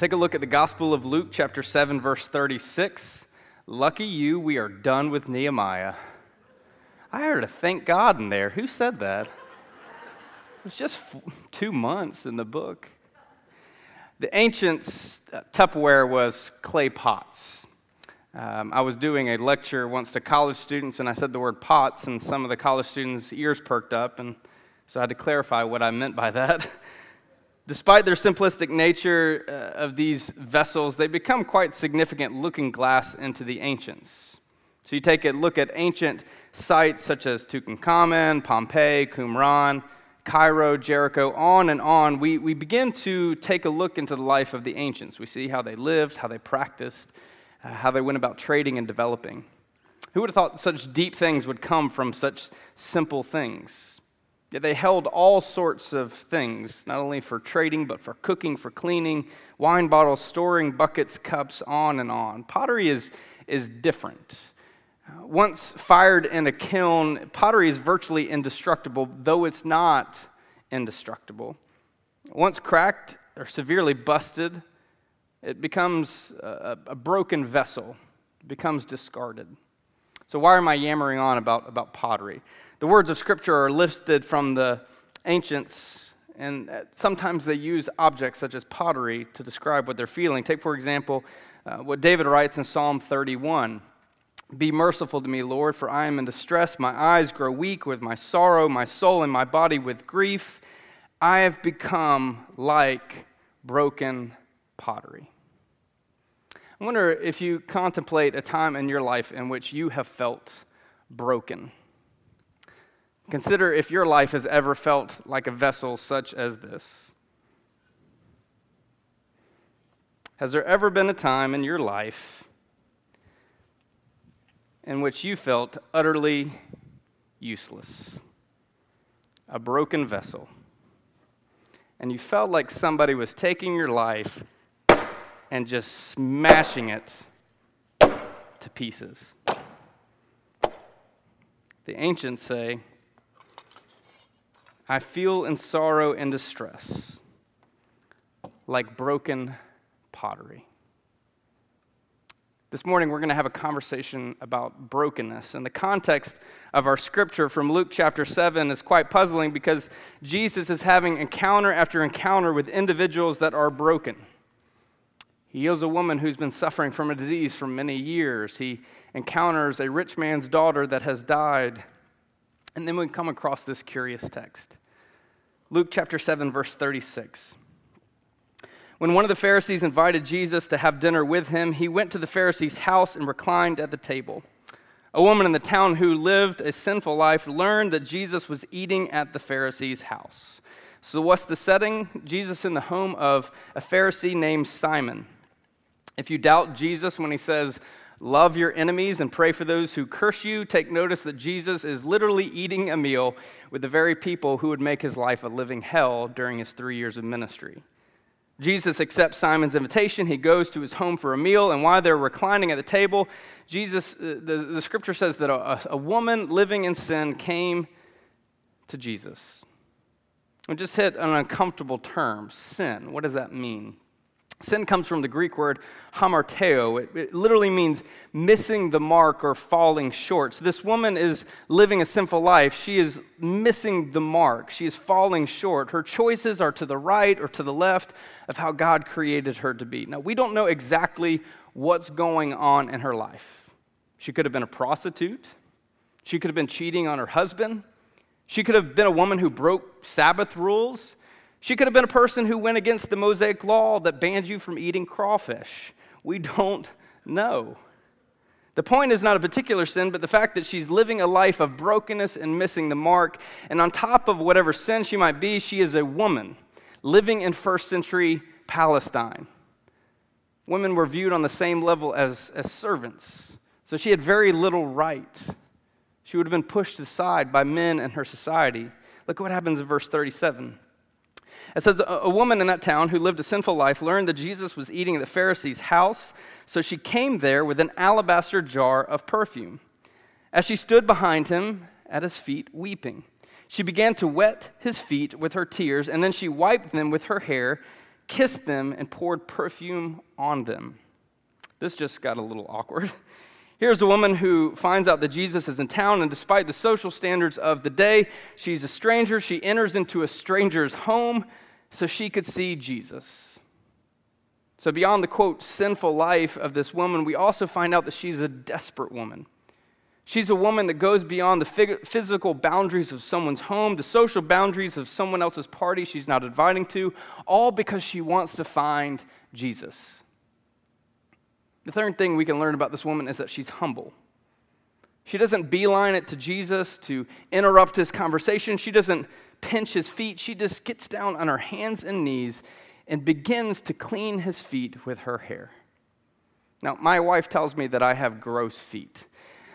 Take a look at the Gospel of Luke, chapter 7, verse 36. Lucky you, we are done with Nehemiah. I heard a thank God in there. Who said that? It was just two months in the book. The ancients' uh, Tupperware was clay pots. Um, I was doing a lecture once to college students, and I said the word pots, and some of the college students' ears perked up, and so I had to clarify what I meant by that. Despite their simplistic nature uh, of these vessels, they become quite significant looking glass into the ancients. So you take a look at ancient sites such as Tutankhamun, Pompeii, Qumran, Cairo, Jericho, on and on. We, we begin to take a look into the life of the ancients. We see how they lived, how they practiced, uh, how they went about trading and developing. Who would have thought such deep things would come from such simple things? Yet they held all sorts of things, not only for trading, but for cooking, for cleaning, wine bottles, storing buckets, cups, on and on. Pottery is, is different. Uh, once fired in a kiln, pottery is virtually indestructible, though it's not indestructible. Once cracked or severely busted, it becomes a, a broken vessel, becomes discarded. So, why am I yammering on about, about pottery? The words of Scripture are lifted from the ancients, and sometimes they use objects such as pottery to describe what they're feeling. Take, for example, uh, what David writes in Psalm 31 Be merciful to me, Lord, for I am in distress. My eyes grow weak with my sorrow, my soul and my body with grief. I have become like broken pottery. I wonder if you contemplate a time in your life in which you have felt broken. Consider if your life has ever felt like a vessel such as this. Has there ever been a time in your life in which you felt utterly useless? A broken vessel. And you felt like somebody was taking your life and just smashing it to pieces. The ancients say, I feel in sorrow and distress like broken pottery. This morning, we're going to have a conversation about brokenness. And the context of our scripture from Luke chapter 7 is quite puzzling because Jesus is having encounter after encounter with individuals that are broken. He heals a woman who's been suffering from a disease for many years. He encounters a rich man's daughter that has died. And then we come across this curious text Luke chapter 7, verse 36. When one of the Pharisees invited Jesus to have dinner with him, he went to the Pharisee's house and reclined at the table. A woman in the town who lived a sinful life learned that Jesus was eating at the Pharisee's house. So, what's the setting? Jesus in the home of a Pharisee named Simon. If you doubt Jesus when he says, Love your enemies and pray for those who curse you. Take notice that Jesus is literally eating a meal with the very people who would make his life a living hell during his three years of ministry. Jesus accepts Simon's invitation. He goes to his home for a meal, and while they're reclining at the table, Jesus, uh, the, the scripture says that a, a woman living in sin came to Jesus. We just hit an uncomfortable term sin. What does that mean? Sin comes from the Greek word hamarteo. It, it, literally means missing the mark or falling short. So this woman is living a sinful life. She is missing the mark. She is falling short. Her choices are to the right or to the left of how God created her to be. Now, we don't know exactly what's going on in her life. She could have been a prostitute. She could have been cheating on her husband. She could have been a woman who broke Sabbath rules. She could have been a person who went against the Mosaic law that banned you from eating crawfish. We don't know. The point is not a particular sin, but the fact that she's living a life of brokenness and missing the mark. And on top of whatever sin she might be, she is a woman living in first century Palestine. women were viewed on the same level as, as servants. So she had very little right. She would have been pushed aside by men in her society. Look at what happens in verse 37. It says, A woman in that town who lived a sinful life learned that Jesus was eating at the Pharisee's house, so she came there with an alabaster jar of perfume. As she stood behind him at his feet, weeping, she began to wet his feet with her tears, and then she wiped them with her hair, kissed them, and poured perfume on them. This just got a little awkward. Here's a woman who finds out that Jesus is in town, and despite the social standards of the day, she's a stranger. She enters into a stranger's home so she could see Jesus. So, beyond the quote, sinful life of this woman, we also find out that she's a desperate woman. She's a woman that goes beyond the physical boundaries of someone's home, the social boundaries of someone else's party she's not inviting to, all because she wants to find Jesus. The third thing we can learn about this woman is that she's humble. She doesn't beeline it to Jesus to interrupt his conversation. She doesn't pinch his feet. She just gets down on her hands and knees and begins to clean his feet with her hair. Now, my wife tells me that I have gross feet.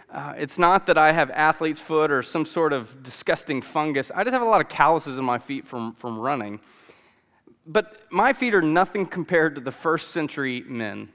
Uh, it's not that I have athlete's foot or some sort of disgusting fungus. I just have a lot of calluses in my feet from, from running. But my feet are nothing compared to the first century men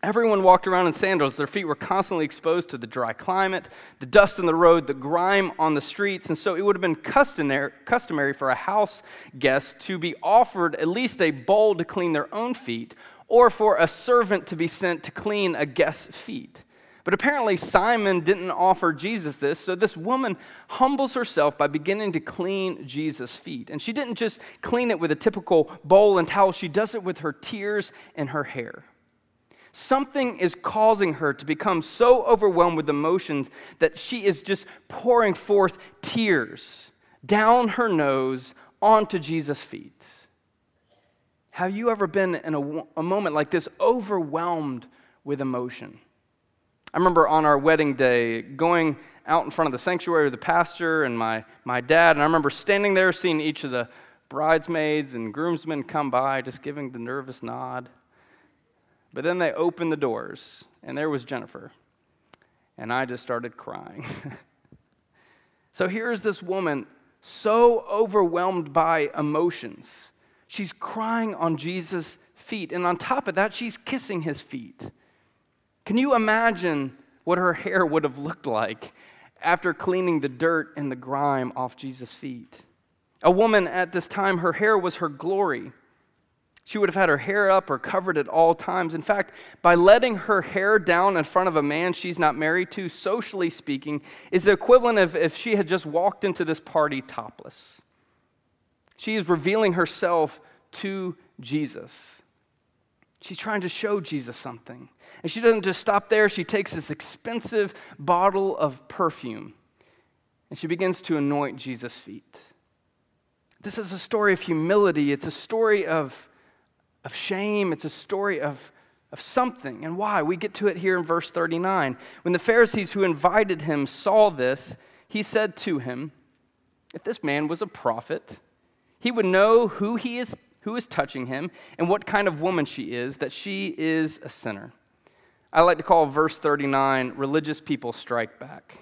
Everyone walked around in sandals. Their feet were constantly exposed to the dry climate, the dust in the road, the grime on the streets. And so it would have been customary for a house guest to be offered at least a bowl to clean their own feet, or for a servant to be sent to clean a guest's feet. But apparently, Simon didn't offer Jesus this, so this woman humbles herself by beginning to clean Jesus' feet. And she didn't just clean it with a typical bowl and towel, she does it with her tears and her hair. Something is causing her to become so overwhelmed with emotions that she is just pouring forth tears down her nose onto Jesus' feet. Have you ever been in a, a moment like this, overwhelmed with emotion? I remember on our wedding day going out in front of the sanctuary with the pastor and my, my dad, and I remember standing there seeing each of the bridesmaids and groomsmen come by, just giving the nervous nod. But then they opened the doors, and there was Jennifer. And I just started crying. so here's this woman so overwhelmed by emotions. She's crying on Jesus' feet. And on top of that, she's kissing his feet. Can you imagine what her hair would have looked like after cleaning the dirt and the grime off Jesus' feet? A woman at this time, her hair was her glory. She would have had her hair up or covered at all times. In fact, by letting her hair down in front of a man she's not married to, socially speaking, is the equivalent of if she had just walked into this party topless. She is revealing herself to Jesus. She's trying to show Jesus something. And she doesn't just stop there, she takes this expensive bottle of perfume and she begins to anoint Jesus' feet. This is a story of humility, it's a story of of shame, it's a story of, of something. And why? We get to it here in verse 39. When the Pharisees who invited him saw this, he said to him, If this man was a prophet, he would know who he is who is touching him and what kind of woman she is, that she is a sinner. I like to call verse 39 religious people strike back.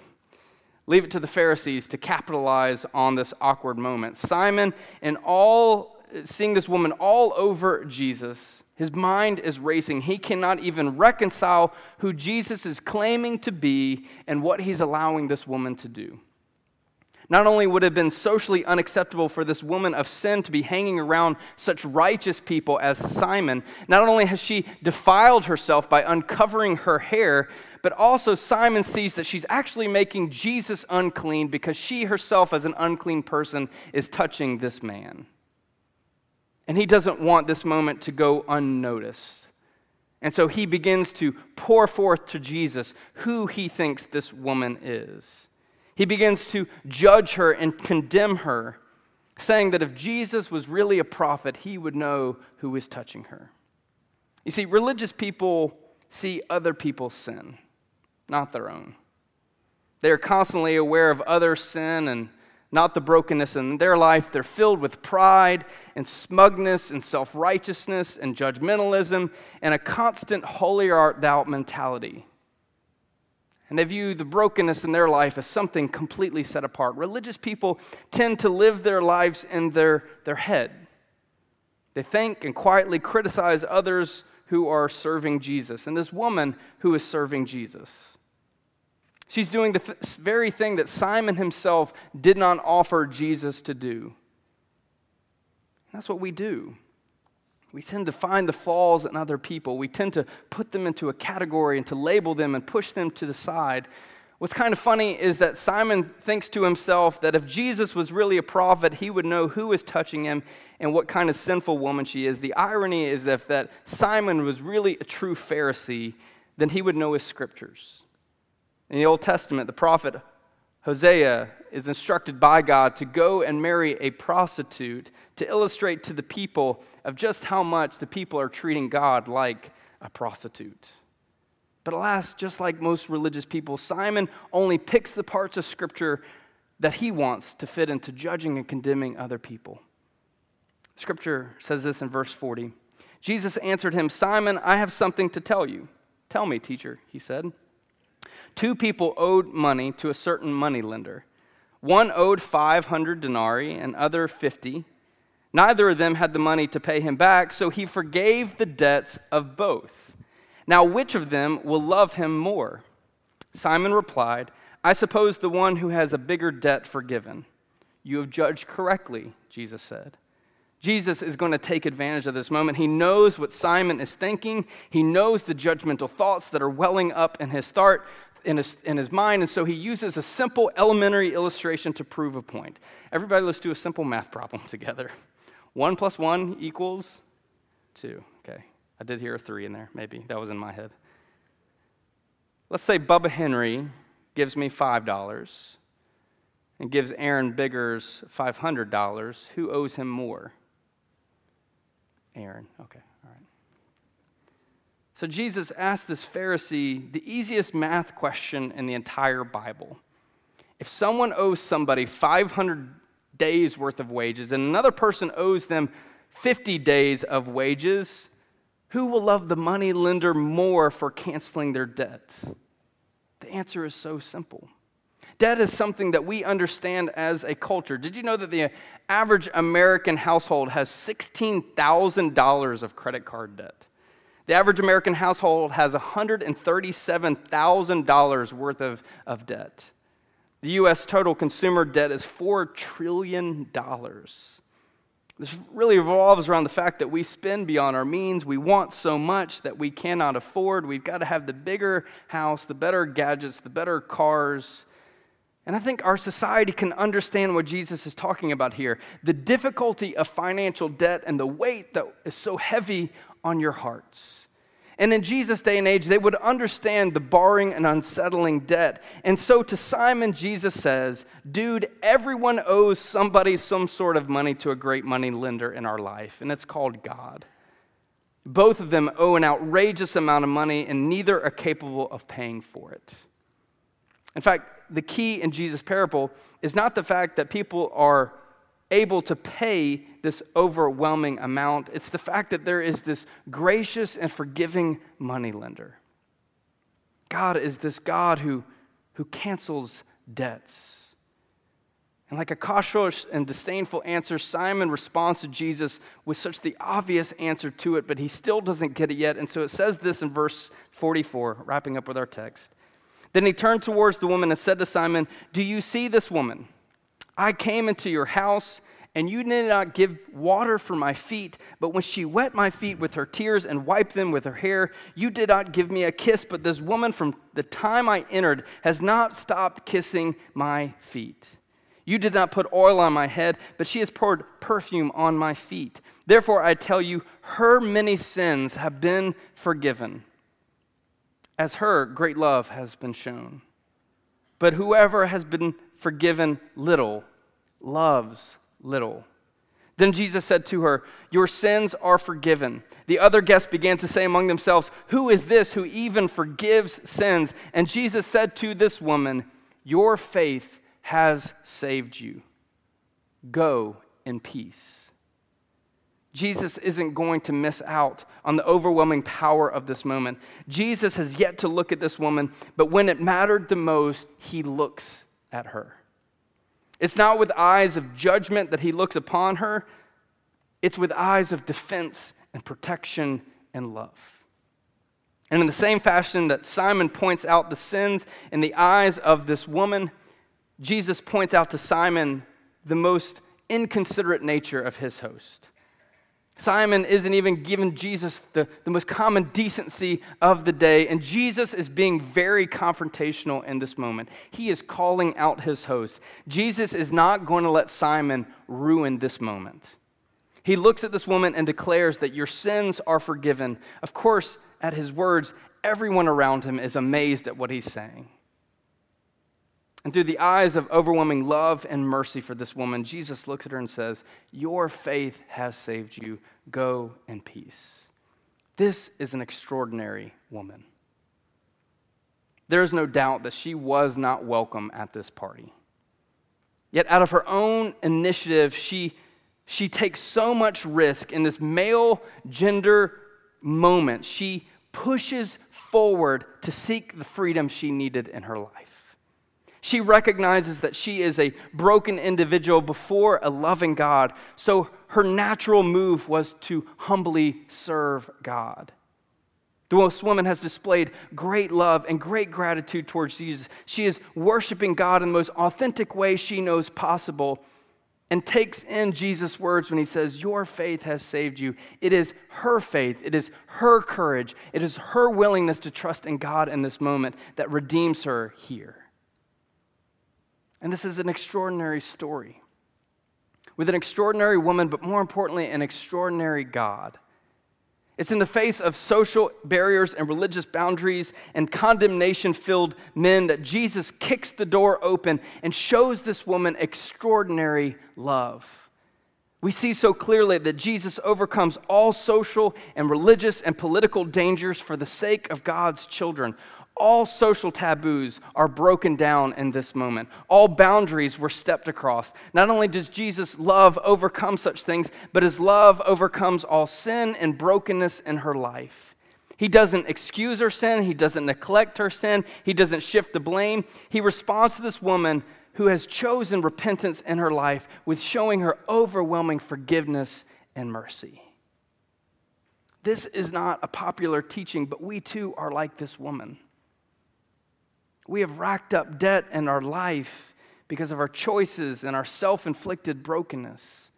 Leave it to the Pharisees to capitalize on this awkward moment. Simon and all seeing this woman all over Jesus. His mind is racing. He cannot even reconcile who Jesus is claiming to be and what he's allowing this woman to do. Not only would it have been socially unacceptable for this woman of sin to be hanging around such righteous people as Simon, not only has she defiled herself by uncovering her hair, but also Simon sees that she's actually making Jesus unclean because she herself, as an unclean person, is touching this man. And he doesn't want this moment to go unnoticed. And so he begins to pour forth to Jesus who he thinks this woman is. He begins to judge her and condemn her, saying that if Jesus was really a prophet, he would know who is touching her. You see, religious people see other people's sin, not their own. They are constantly aware of other sin and not the brokenness in their life. They're filled with pride and smugness and self righteousness and judgmentalism and a constant holier art thou mentality. And they view the brokenness in their life as something completely set apart. Religious people tend to live their lives in their, their head. They think and quietly criticize others who are serving Jesus, and this woman who is serving Jesus. She's doing the th- very thing that Simon himself did not offer Jesus to do. That's what we do. We tend to find the flaws in other people. We tend to put them into a category and to label them and push them to the side. What's kind of funny is that Simon thinks to himself that if Jesus was really a prophet, he would know who is touching him and what kind of sinful woman she is. The irony is that if that Simon was really a true Pharisee, then he would know his scriptures. In the Old Testament, the prophet Hosea is instructed by God to go and marry a prostitute to illustrate to the people of just how much the people are treating God like a prostitute. But alas, just like most religious people, Simon only picks the parts of Scripture that he wants to fit into judging and condemning other people. Scripture says this in verse 40 Jesus answered him, Simon, I have something to tell you. Tell me, teacher, he said. Two people owed money to a certain moneylender. One owed 500 denarii and other 50. Neither of them had the money to pay him back, so he forgave the debts of both. Now, which of them will love him more? Simon replied, I suppose the one who has a bigger debt forgiven. You have judged correctly, Jesus said. Jesus is going to take advantage of this moment. He knows what Simon is thinking. He knows the judgmental thoughts that are welling up in his start, in his, in his mind, and so he uses a simple elementary illustration to prove a point. Everybody, let's do a simple math problem together. One plus one equals two. Okay, I did hear a three in there, maybe. That was in my head. Let's say Bubba Henry gives me $5 and gives Aaron Biggers $500. Who owes him more? Aaron. Okay. So Jesus asked this Pharisee the easiest math question in the entire Bible. If someone owes somebody 500 days worth of wages and another person owes them 50 days of wages, who will love the money lender more for canceling their debt? The answer is so simple. Debt is something that we understand as a culture. Did you know that the average American household has $16,000 of credit card debt? The average American household has $137,000 worth of, of debt. The U.S. total consumer debt is $4 trillion. This really revolves around the fact that we spend beyond our means. We want so much that we cannot afford. We've got to have the bigger house, the better gadgets, the better cars. And I think our society can understand what Jesus is talking about here the difficulty of financial debt and the weight that is so heavy on your hearts. And in Jesus' day and age, they would understand the barring and unsettling debt. And so to Simon, Jesus says, Dude, everyone owes somebody some sort of money to a great money lender in our life, and it's called God. Both of them owe an outrageous amount of money, and neither are capable of paying for it. In fact, the key in Jesus' parable is not the fact that people are able to pay this overwhelming amount. It's the fact that there is this gracious and forgiving moneylender. God is this God who, who cancels debts. And like a cautious and disdainful answer, Simon responds to Jesus with such the obvious answer to it, but he still doesn't get it yet. And so it says this in verse 44, wrapping up with our text. Then he turned towards the woman and said to Simon, Do you see this woman? I came into your house, and you did not give water for my feet, but when she wet my feet with her tears and wiped them with her hair, you did not give me a kiss. But this woman, from the time I entered, has not stopped kissing my feet. You did not put oil on my head, but she has poured perfume on my feet. Therefore, I tell you, her many sins have been forgiven, as her great love has been shown. But whoever has been forgiven little loves little. Then Jesus said to her, Your sins are forgiven. The other guests began to say among themselves, Who is this who even forgives sins? And Jesus said to this woman, Your faith has saved you. Go in peace. Jesus isn't going to miss out on the overwhelming power of this moment. Jesus has yet to look at this woman, but when it mattered the most, he looks at her. It's not with eyes of judgment that he looks upon her, it's with eyes of defense and protection and love. And in the same fashion that Simon points out the sins in the eyes of this woman, Jesus points out to Simon the most inconsiderate nature of his host. Simon isn't even giving Jesus the, the most common decency of the day, and Jesus is being very confrontational in this moment. He is calling out his host. Jesus is not going to let Simon ruin this moment. He looks at this woman and declares that your sins are forgiven. Of course, at his words, everyone around him is amazed at what he's saying. And through the eyes of overwhelming love and mercy for this woman, Jesus looks at her and says, Your faith has saved you. Go in peace. This is an extraordinary woman. There is no doubt that she was not welcome at this party. Yet, out of her own initiative, she, she takes so much risk in this male gender moment. She pushes forward to seek the freedom she needed in her life. She recognizes that she is a broken individual before a loving God, so her natural move was to humbly serve God. The most woman has displayed great love and great gratitude towards Jesus. She is worshiping God in the most authentic way she knows possible and takes in Jesus' words when he says, Your faith has saved you. It is her faith, it is her courage, it is her willingness to trust in God in this moment that redeems her here. And this is an extraordinary story with an extraordinary woman, but more importantly, an extraordinary God. It's in the face of social barriers and religious boundaries and condemnation filled men that Jesus kicks the door open and shows this woman extraordinary love. We see so clearly that Jesus overcomes all social and religious and political dangers for the sake of God's children. All social taboos are broken down in this moment. All boundaries were stepped across. Not only does Jesus' love overcome such things, but his love overcomes all sin and brokenness in her life. He doesn't excuse her sin, he doesn't neglect her sin, he doesn't shift the blame. He responds to this woman who has chosen repentance in her life with showing her overwhelming forgiveness and mercy. This is not a popular teaching, but we too are like this woman. We have racked up debt in our life because of our choices and our self inflicted brokenness.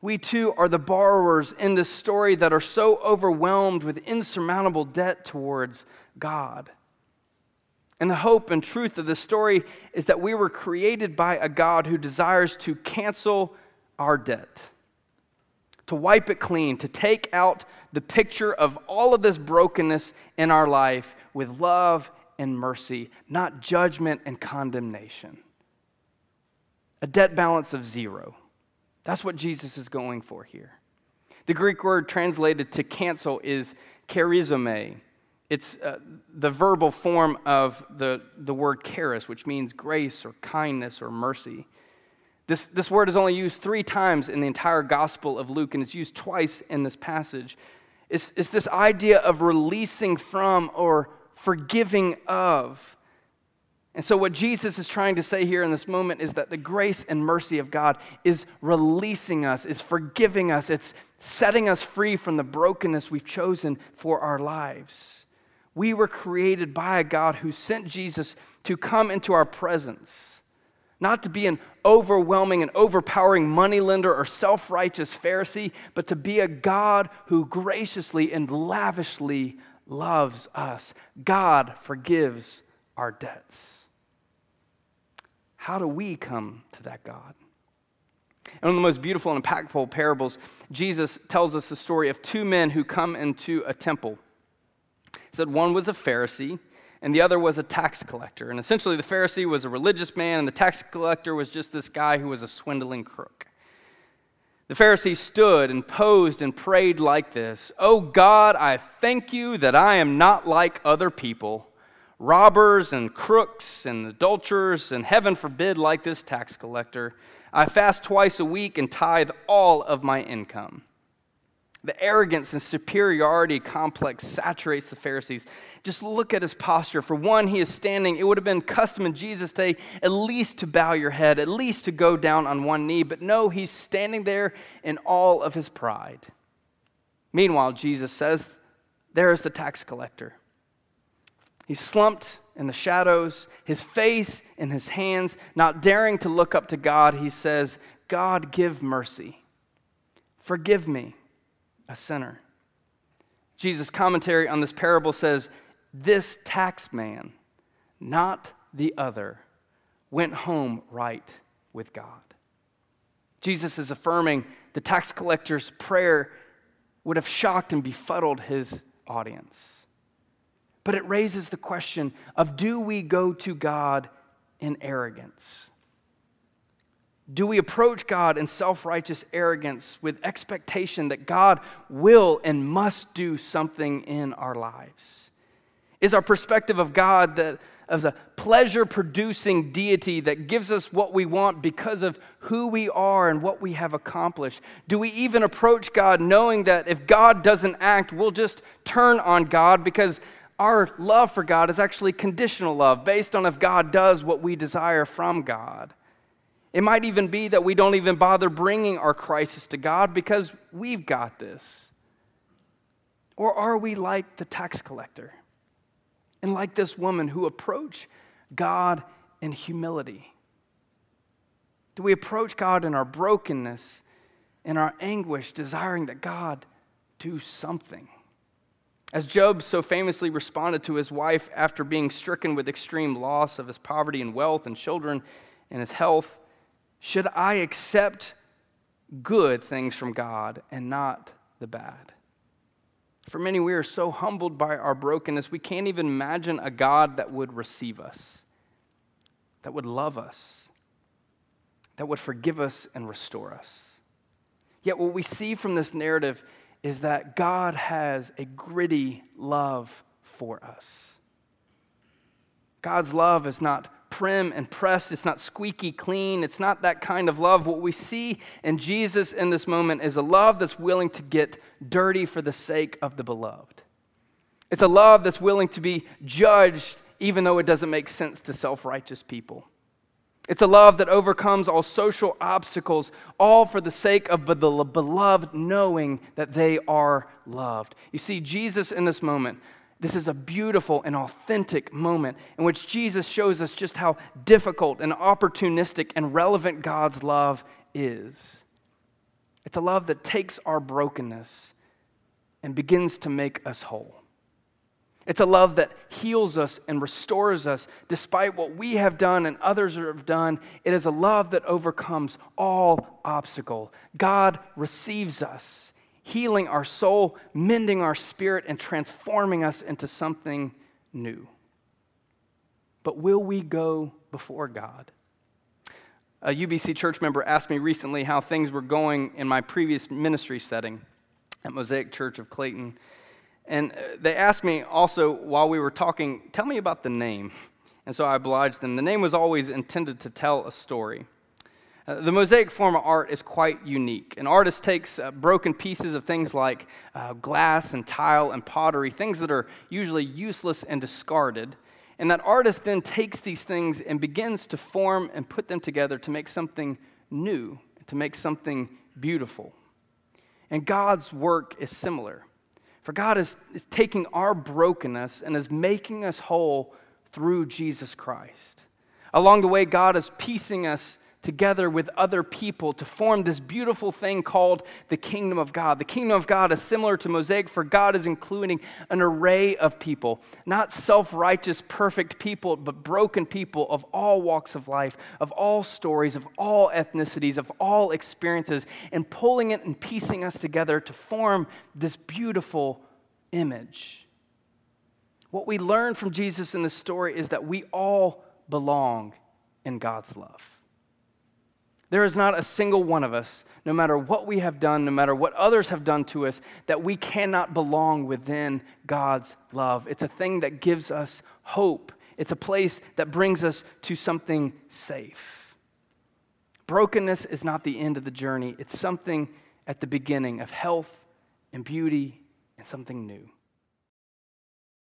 We too are the borrowers in this story that are so overwhelmed with insurmountable debt towards God. And the hope and truth of this story is that we were created by a God who desires to cancel our debt, to wipe it clean, to take out the picture of all of this brokenness in our life with love and mercy, not judgment and condemnation. A debt balance of zero. That's what Jesus is going for here. The Greek word translated to cancel is charizomai. It's uh, the verbal form of the, the word charis, which means grace or kindness or mercy. This, this word is only used three times in the entire Gospel of Luke, and it's used twice in this passage. It's, it's this idea of releasing from or forgiving of. And so, what Jesus is trying to say here in this moment is that the grace and mercy of God is releasing us, is forgiving us, it's setting us free from the brokenness we've chosen for our lives. We were created by a God who sent Jesus to come into our presence, not to be an overwhelming and overpowering moneylender or self righteous Pharisee, but to be a God who graciously and lavishly loves us. God forgives our debts. How do we come to that God? And one of the most beautiful and impactful parables, Jesus tells us the story of two men who come into a temple. He said one was a Pharisee and the other was a tax collector. And essentially, the Pharisee was a religious man, and the tax collector was just this guy who was a swindling crook. The Pharisee stood and posed and prayed like this Oh God, I thank you that I am not like other people, robbers and crooks and adulterers, and heaven forbid, like this tax collector. I fast twice a week and tithe all of my income. The arrogance and superiority complex saturates the Pharisees. Just look at his posture. For one, he is standing. It would have been custom in Jesus' day at least to bow your head, at least to go down on one knee. But no, he's standing there in all of his pride. Meanwhile, Jesus says, There is the tax collector. He's slumped in the shadows, his face in his hands, not daring to look up to God. He says, God, give mercy. Forgive me a sinner. Jesus' commentary on this parable says, This tax man, not the other, went home right with God. Jesus is affirming the tax collector's prayer would have shocked and befuddled his audience. But it raises the question of do we go to God in arrogance? Do we approach God in self righteous arrogance with expectation that God will and must do something in our lives? Is our perspective of God that as a pleasure producing deity that gives us what we want because of who we are and what we have accomplished? Do we even approach God knowing that if God doesn't act, we'll just turn on God because our love for God is actually conditional love based on if God does what we desire from God? It might even be that we don't even bother bringing our crisis to God because we've got this. Or are we like the tax collector and like this woman who approach God in humility? Do we approach God in our brokenness, in our anguish, desiring that God do something? As Job so famously responded to his wife after being stricken with extreme loss of his poverty and wealth and children and his health, should I accept good things from God and not the bad? For many, we are so humbled by our brokenness, we can't even imagine a God that would receive us, that would love us, that would forgive us and restore us. Yet, what we see from this narrative is that God has a gritty love for us. God's love is not prim and pressed. It's not squeaky clean. It's not that kind of love. What we see in Jesus in this moment is a love that's willing to get dirty for the sake of the beloved. It's a love that's willing to be judged even though it doesn't make sense to self righteous people. It's a love that overcomes all social obstacles, all for the sake of the beloved knowing that they are loved. You see, Jesus in this moment this is a beautiful and authentic moment in which Jesus shows us just how difficult and opportunistic and relevant God's love is. It's a love that takes our brokenness and begins to make us whole. It's a love that heals us and restores us despite what we have done and others have done. It is a love that overcomes all obstacle. God receives us healing our soul, mending our spirit, and transforming us into something new. But will we go before God? A UBC church member asked me recently how things were going in my previous ministry setting at Mosaic Church of Clayton. And uh, they asked me also while we were talking, tell me about the name. And so I obliged them. The name was always intended to tell a story. Uh, the mosaic form of art is quite unique. An artist takes uh, broken pieces of things like uh, glass and tile and pottery, things that are usually useless and discarded, and that artist then takes these things and begins to form and put them together to make something new, to make something beautiful. And God's work is similar. For God is, is taking our brokenness and is making us whole through Jesus Christ. Along the way, God is piecing us together with other people to form this beautiful thing called the kingdom of God. The kingdom of God is similar to Mosaic, for God is including an array of people, not self righteous, perfect people, but broken people of all walks of life, of all stories, of all ethnicities, of all experiences, and pulling it and piecing us together to form this beautiful image. What we learn from Jesus in this story is that we all belong in God's love. There is not a single one of us, no matter what we have done, no matter what others have done to us, that we cannot belong within God's love. It's a thing that gives us hope, it's a place that brings us to something safe. Brokenness is not the end of the journey, it's something at the beginning of health and beauty and something new.